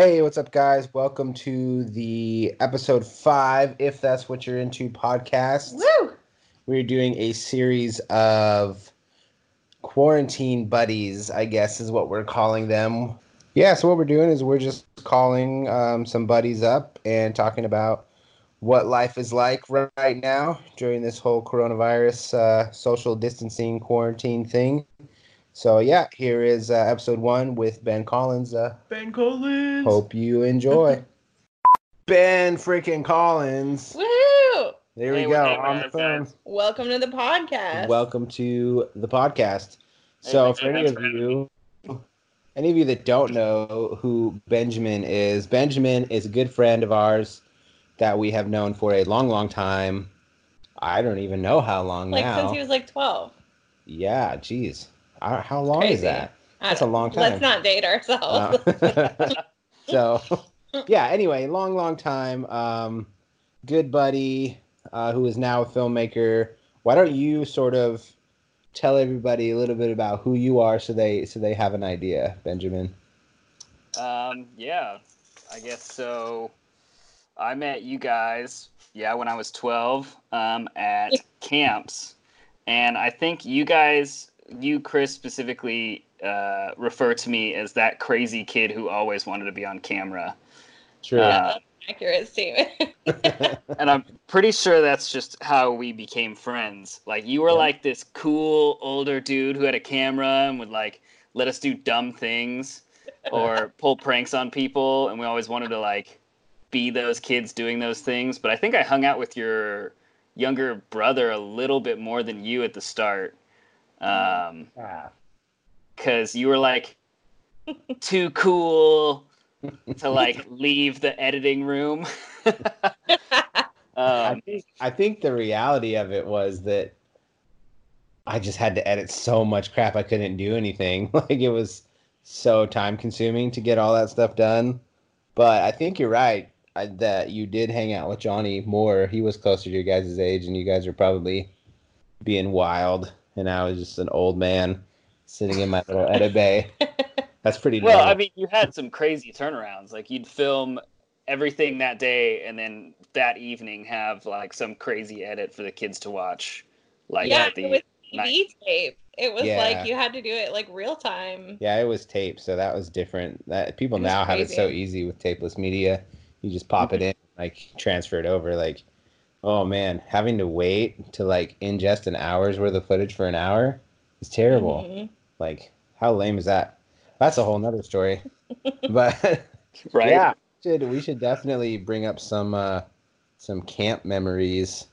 Hey, what's up, guys? Welcome to the episode five, if that's what you're into, podcast. Woo! We're doing a series of quarantine buddies, I guess is what we're calling them. Yeah, so what we're doing is we're just calling um, some buddies up and talking about what life is like right now during this whole coronavirus uh, social distancing quarantine thing. So yeah, here is uh, episode one with Ben Collins. Uh, Ben Collins. hope you enjoy. ben freaking Collins. Woohoo! There we Hey, go what's up, on the phone. Welcome to the podcast. Welcome to the podcast. So, thanks for any of you, any of you that don't know who Benjamin is, Benjamin is a good friend of ours that we have known for a long, long time. I don't even know how long like now. since he was like 12. yeah, geez, how long is that? That's a long time. Let's not date ourselves. Uh, so, yeah. Anyway, long, long time. Um, good buddy uh, who is now a filmmaker. Why don't you sort of tell everybody a little bit about who you are, so they so they have an idea, Benjamin? Um, yeah, I guess so. I met you guys, yeah, when I was 12 um, at camps. And I think you guys, you, Chris, specifically uh, refer to me as that crazy kid who always wanted to be on camera. Sure. Uh, Accurate statement. and I'm pretty sure that's just how we became friends. Like you were Yeah. like this cool older dude who had a camera and would like let us do dumb things or pull pranks on people and we always wanted to like be those kids doing those things, but I think I hung out with your younger brother a little bit more than you at the start. Um Ah, cuz you were like too cool to like leave the editing room. I um, think I think the reality of it was that I just had to edit so much crap I couldn't do anything. Like it was so time consuming to get all that stuff done. But I think you're right I, that you did hang out with Johnny more. He was closer to your guys' age, and you guys were probably being wild, and I was just an old man sitting in my little edit bay. That's pretty. Well, normal. I mean, you had some crazy turnarounds. Like you'd film everything that day, and then that evening have like some crazy edit for the kids to watch. Like yeah, at the it was TV night. tape. It was Yeah. like you had to do it like real time. Yeah, it was tape, so that was different. That people It was now have it so easy with tapeless media. You just pop mm-hmm. it in, like transfer it over. Like, oh man, having to wait to like ingest an hour's worth of footage for an hour is terrible. Mhm. Like, how lame is that? That's a whole nother story. but right? yeah, should we should definitely bring up some uh some camp memories.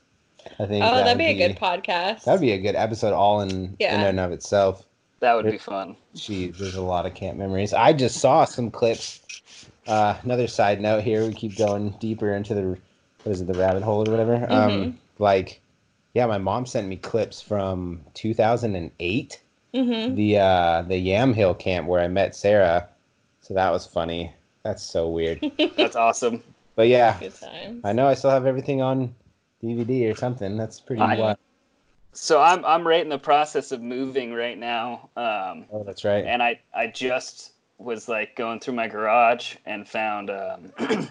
I think Oh, that that'd would be a good podcast. That'd be a good episode all in in Yeah. and of itself. That would be fun. Geez, there's a lot of camp memories. I just saw some clips. Uh, another side note here. We keep going deeper into the what is it, the rabbit hole or whatever. Um, Mhm. like, yeah, my mom sent me clips from 2008, hmm the uh, the Yamhill camp where I met Sarah. So that was funny. That's so weird. That's awesome. But yeah, Good times. I know I still have everything on DVD or something. That's pretty I- wild. So I'm I'm right in the process of moving right now. Um, Oh, that's right. and I I just was like going through my garage and found um,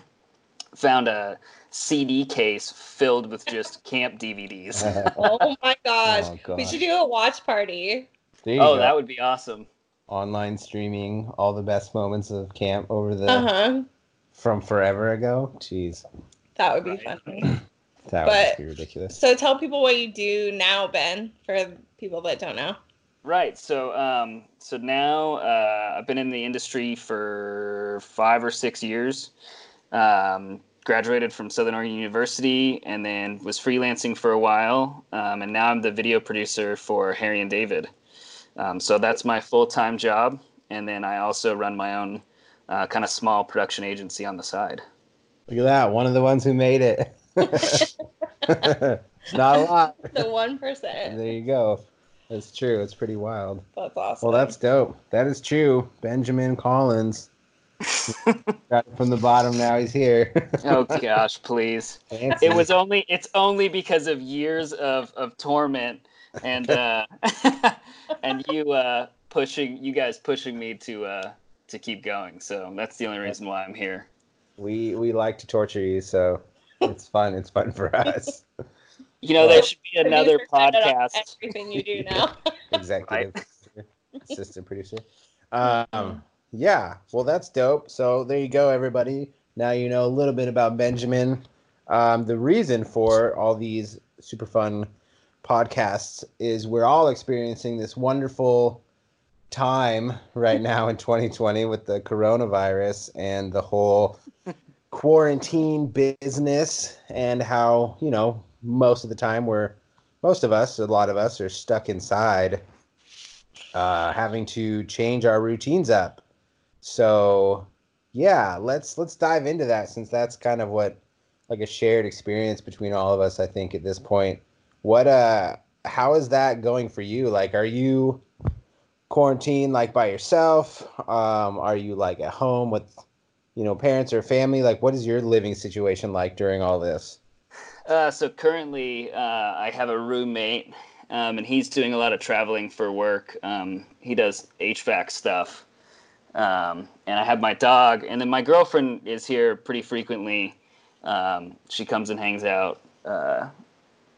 found a CD case filled with just camp DVDs. oh my gosh. Oh, we should do a watch party. Oh, go. that would be awesome. online streaming all the best moments of camp over the Uh huh. from forever ago. Jeez, That would be Right. funny. that would But- just be ridiculous. So tell people what you do now, Ben, for people that don't know. Right. So, um, so now uh, I've been in the industry for five or six years. Um, graduated from Southern Oregon University, and then was freelancing for a while. Um, and now I'm the video producer for Harry and David. Um, so that's my full time job, and then I also run my own uh, kind of small production agency on the side. Look at that, one of the ones who made it. it's not a lot. The one percent. There you go. That's true. It's pretty wild. That's awesome. Well, that's dope. That is true. Benjamin Collins. Got it from the bottom. Now he's here. oh gosh, please. Fancy. it was only it's only because of years of of torment and uh and you uh pushing you guys pushing me to uh to keep going. So that's the only reason why I'm here. We we like to torture you, so it's fun. It's fun for us. You know, there should be another podcast. Everything you do now. Executive producer, assistant producer. Um, yeah, well, that's dope. So there you go, everybody. Now you know a little bit about Benjamin. Um, the reason for all these super fun podcasts is we're all experiencing this wonderful time right now in 2020 with the coronavirus and the whole quarantine business and how you know most of the time we're most of us a lot of us are stuck inside uh, having to change our routines up so yeah let's let's dive into that since that's kind of what like a shared experience between all of us i think at this point. What uh how is that going for you? Like are you quarantined like by yourself? Um are you like at home with you know parents or family? Like what is your living situation like during all this? Uh, so currently, uh, I have a roommate, um, and he's doing a lot of traveling for work. Um, he does HVAC stuff, um, and I have my dog, and then my girlfriend is here pretty frequently. Um, she comes and hangs out uh,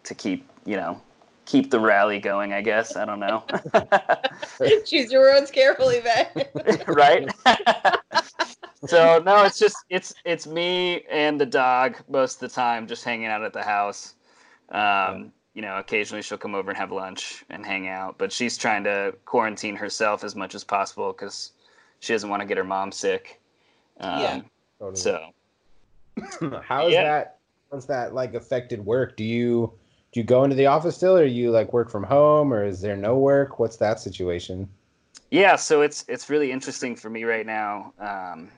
to keep, you know, keep the rally going. I guess I don't know. Choose your words carefully, Ben. right? so no, it's just it's it's me and the dog most of the time, just hanging out at the house. Um, you know, occasionally she'll come over and have lunch and hang out, but she's trying to quarantine herself as much as possible because she doesn't want to get her mom sick. Um, Yeah. Totally. So how is Yeah. that how's that like affected work do you do you go into the office still or you like work from home or is there no work what's that situation yeah, so it's it's really interesting for me right now. Um,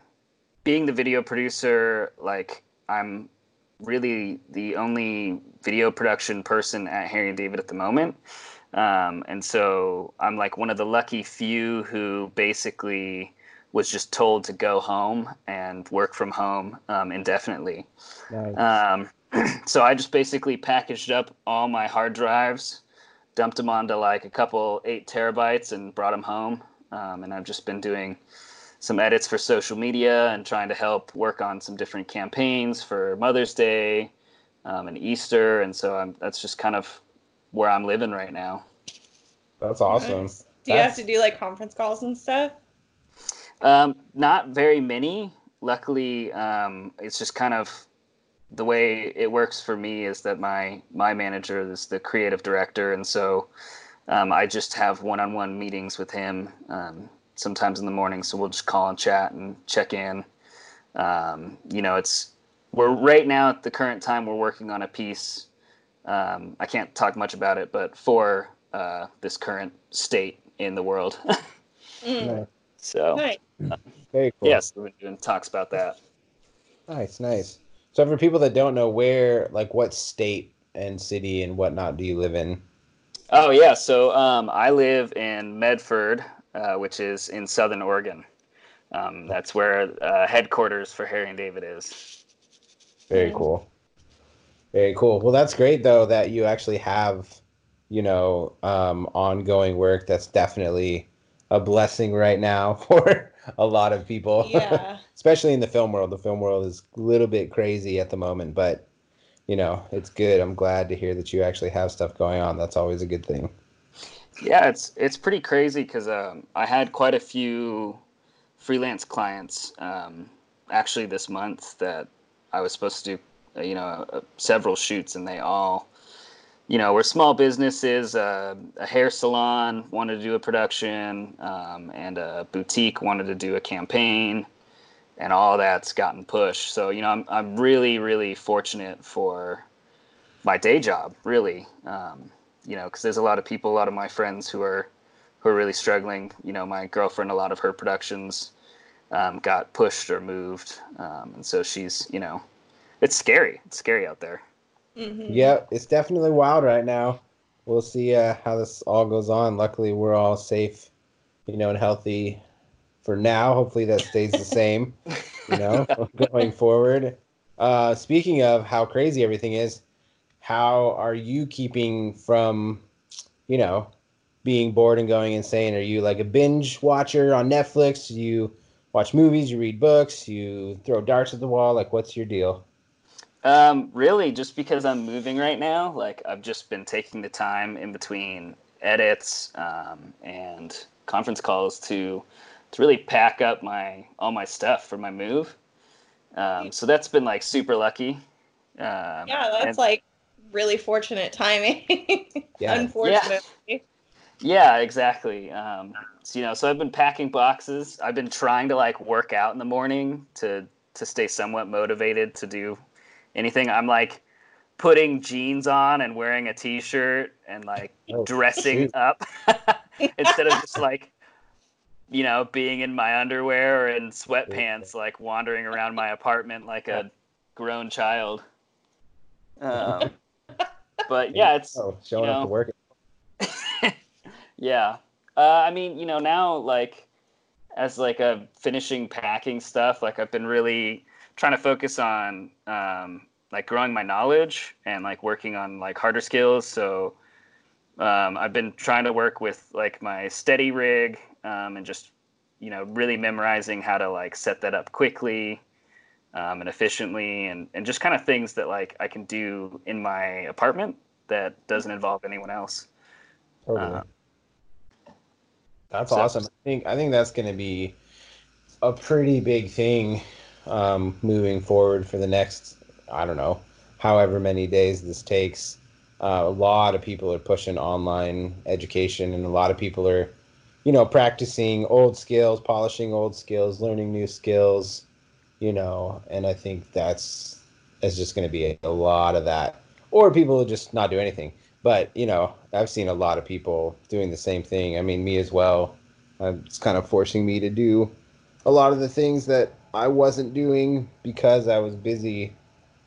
being the video producer, like I'm really the only video production person at Harry and David at the moment. Um, and so I'm like one of the lucky few who basically was just told to go home and work from home um, indefinitely. nice. Um, so I just basically packaged up all my hard drives, dumped them onto like a couple eight terabytes, and brought them home. Um, and I've just been doing some edits for social media and trying to help work on some different campaigns for Mother's Day um, and Easter. And so I'm, that's just kind of where I'm living right now. that's awesome Nice. Do you have to do like conference calls and stuff? Um, not very many. Luckily, um, it's just kind of the way it works for me is that my my manager is the creative director, and so um, I just have one-on-one meetings with him um, sometimes in the morning. So we'll just call and chat and check in. Um, you know, it's we're right now at the current time we're working on a piece. Um, I can't talk much about it, but for uh, this current state in the world. Mm, Nice. so nice. very cool yes, we've been doing talks about that. nice nice so for people that don't know where like what state and city and whatnot do you live in Oh yeah, so um, I live in Medford, uh, which is in Southern Oregon. Um, that's where uh, headquarters for Harry and David is. very cool very cool well that's great though that you actually have you know um ongoing work that's definitely a blessing right now for a lot of people Yeah. especially in the film world. The film world is a little bit crazy at the moment, but you know, it's good. I'm glad to hear that you actually have stuff going on. That's always a good thing. Yeah, it's it's pretty crazy because um, I had quite a few freelance clients um, actually this month that I was supposed to do, you know, uh, several shoots, and they all, you know, were small businesses. Uh, a hair salon wanted to do a production, um, and a boutique wanted to do a campaign, and all that's gotten pushed. So you know, I'm I'm really really fortunate for my day job, really. Um, you know, because there's a lot of people, a lot of my friends who are who are really struggling. You know, my girlfriend, a lot of her productions um, got pushed or moved, um, and so she's, you know, it's scary. It's scary out there. Mhm. Yeah, it's definitely wild right now. We'll see uh, how this all goes on. Luckily, we're all safe, you know, and healthy for now. Hopefully, that stays the same, you know, going forward. Uh, speaking of how crazy everything is, how are you keeping from, you know, being bored and going insane? Are you like a binge watcher on Netflix? You watch movies, you read books, you throw darts at the wall. Like, what's your deal? Um, really, just because I'm moving right now, like I've just been taking the time in between edits um, and conference calls to to really pack up my all my stuff for my move. Um, so that's been like super lucky. Um, Yeah, that's and- like really fortunate timing. Yeah. Unfortunately. Yeah, exactly. Um, so, you know, so I've been packing boxes. I've been trying to like work out in the morning to to stay somewhat motivated to do anything. I'm like putting jeans on and wearing a t-shirt and like Oh, dressing shoot. up instead of just like you know being in my underwear or in sweatpants like wandering around my apartment like a grown child. Um, but yeah, it's Oh, showing you up to work. yeah. Uh, I mean, you know, now like as like a finishing packing stuff, like I've been really trying to focus on um, like growing my knowledge and like working on like harder skills. So um, I've been trying to work with like my steady rig um, and just you know really memorizing how to like set that up quickly um, and efficiently and and just kind of things that like I can do in my apartment that doesn't involve anyone else. Totally. Uh, that's so- awesome. I think I think that's going to be a pretty big thing um, moving forward for the next I don't know however many days this takes. Uh, a lot of people are pushing online education, and a lot of people are, you know, practicing old skills, polishing old skills, learning new skills, you know, and I think that's is just going to be a, a lot of that, or people will just not do anything. But you know, I've seen a lot of people doing the same thing. I mean, me as well. Uh, it's kind of forcing me to do a lot of the things that I wasn't doing because I was busy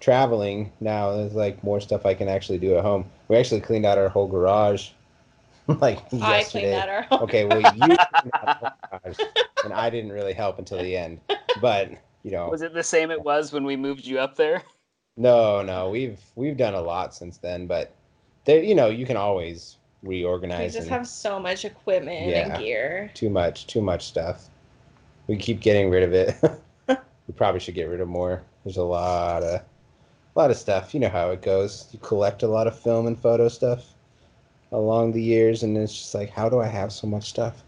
traveling. Now there's like more stuff I can actually do at home. We actually cleaned out our whole garage like I yesterday. cleaned that out. Okay, well you cleaned out the whole garage, and I didn't really help until the end. But you know, Was it the same it was when we moved you up there? no, no, we've we've done a lot since then. But there, you know, you can always reorganize. We just and- have so much equipment Yeah. and gear. too much too much stuff we keep getting rid of it we probably should get rid of more there's a lot of a lot of stuff you know how it goes you collect a lot of film and photo stuff along the years and it's just like how do i have so much stuff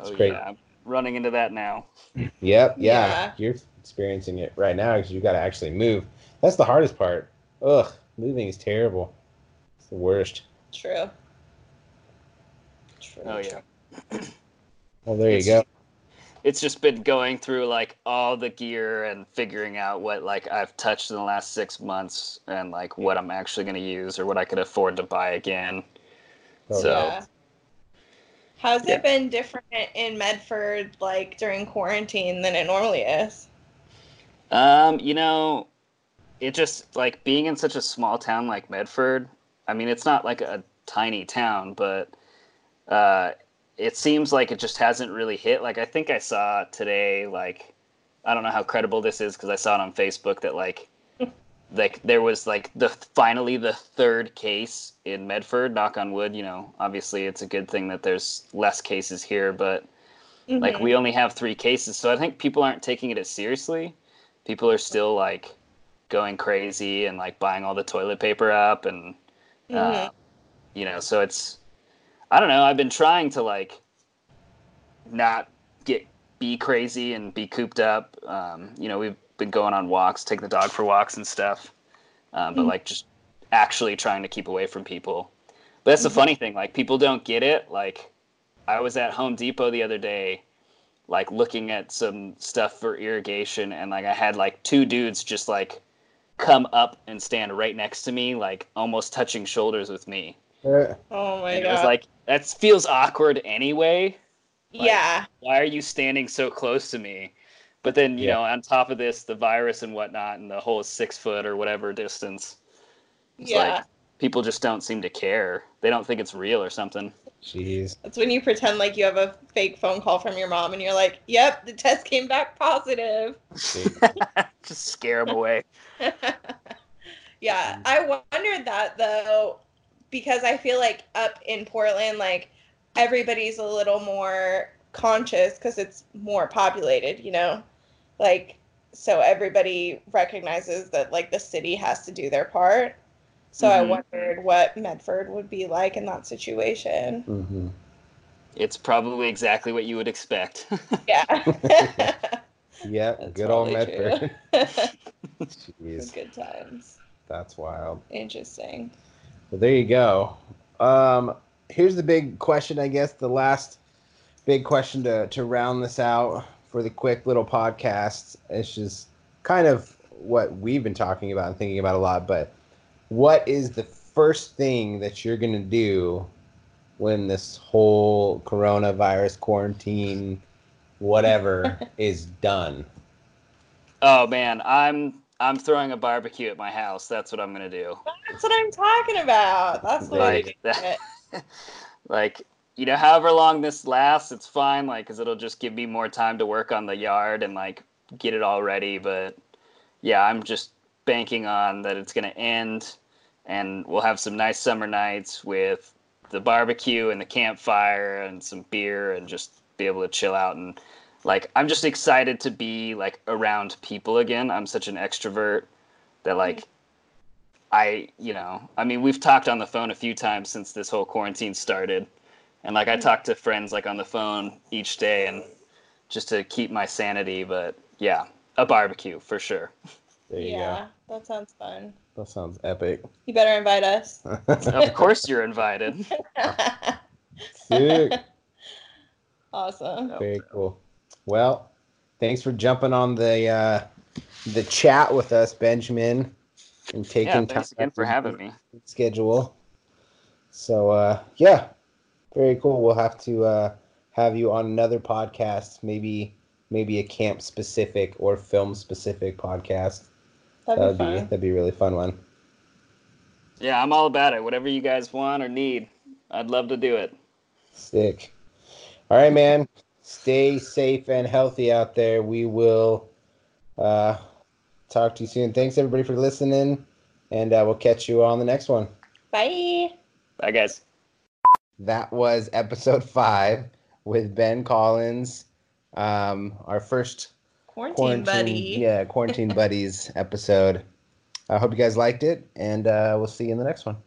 Oh great. yeah, I'm running into that now. yep yeah, Yeah. you're experiencing it right now because you got to actually move that's the hardest part ugh moving is terrible it's the worst True. True. Oh yeah. well there It's- you go It's just been going through like all the gear and figuring out what like I've touched in the last six months and like what I'm actually going to use or what I could afford to buy again. Oh, So- Yeah. How's Yeah. it been different in Medford, like during quarantine, than it normally is? Um, you know, it just like being in such a small town like Medford. I mean, it's not like a tiny town, but uh, it seems like it just hasn't really hit. Like I think I saw today, like I don't know how credible this is because I saw it on Facebook that like like there was like the finally the third case in Medford. Knock on wood. You know, obviously it's a good thing that there's less cases here, but like Mhm. we only have three cases so i think people aren't taking it as seriously people are still like going crazy and like buying all the toilet paper up and uh, Mhm. you know so it's i don't know i've been trying to like not get be crazy and be cooped up um, you know we've been going on walks take the dog for walks and stuff um, but Mhm. like just actually trying to keep away from people but that's the Mhm. funny thing like people don't get it like i was at home depot the other day like looking at some stuff for irrigation and like i had like two dudes just like come up and stand right next to me like almost touching shoulders with me Uh, oh my and god. it was like that feels awkward anyway like- yeah. why are you standing so close to me but then you Yeah. know on top of this the virus and whatnot and the whole six foot or whatever distance it's yeah. like people just don't seem to care they don't think it's real or something jeez That's when you pretend like you have a fake phone call from your mom and you're like, yep, the test came back positive. just scare them away yeah, I wondered that though, because I feel like up in Portland, like everybody's a little more conscious because it's more populated, you know, like so everybody recognizes that like the city has to do their part. So I Mhm. wondered what Medford would be like in that situation. hmm It's probably exactly what you would expect. Yeah. Yep, That's good old. Medford. Jeez, Good times. that's wild. Interesting. Well, there you go. Um, here's the big question, I guess. The last big question to to round this out for the quick little podcast. It's just kind of what we've been talking about and thinking about a lot. But what is the first thing that you're gonna do when this whole coronavirus quarantine, whatever, is done? oh man, I'm I'm throwing a barbecue at my house. That's what I'm gonna do. That's what I'm talking about. That's what Like that. like you know however long this lasts it's fine like because it'll just give me more time to work on the yard and like get it all ready but yeah i'm just banking on that it's going to end and we'll have some nice summer nights with the barbecue and the campfire and some beer and just be able to chill out and like i'm just excited to be like around people again i'm such an extrovert that mm-hmm. like I, you know, I mean, we've talked on the phone a few times since this whole quarantine started. And like I mm-hmm. talk to friends like on the phone each day and just to keep my sanity, but yeah, a barbecue for sure. There you yeah, that sounds fun. That sounds epic. You better invite us. of course you're invited. Sick. awesome. Very cool. Well, thanks for jumping on the uh, the chat with us, Benjamin, and taking Yeah, time thanks again for having me. schedule. So uh, yeah, very cool. We'll have to uh, have you on another podcast, maybe maybe a camp specific or film specific podcast. That'd That'd be be that'd be a really fun one. Yeah, I'm all about it. Whatever you guys want or need, I'd love to do it. Sick. All right, man. Stay safe and healthy out there. We will uh, talk to you soon. Thanks everybody for listening, and uh, we'll catch you on the next one. Bye. Bye, guys. That was episode five with Ben Collins, um, our first Quarantine, buddy. yeah, quarantine buddies episode. I hope you guys liked it, and uh, we'll see you in the next one.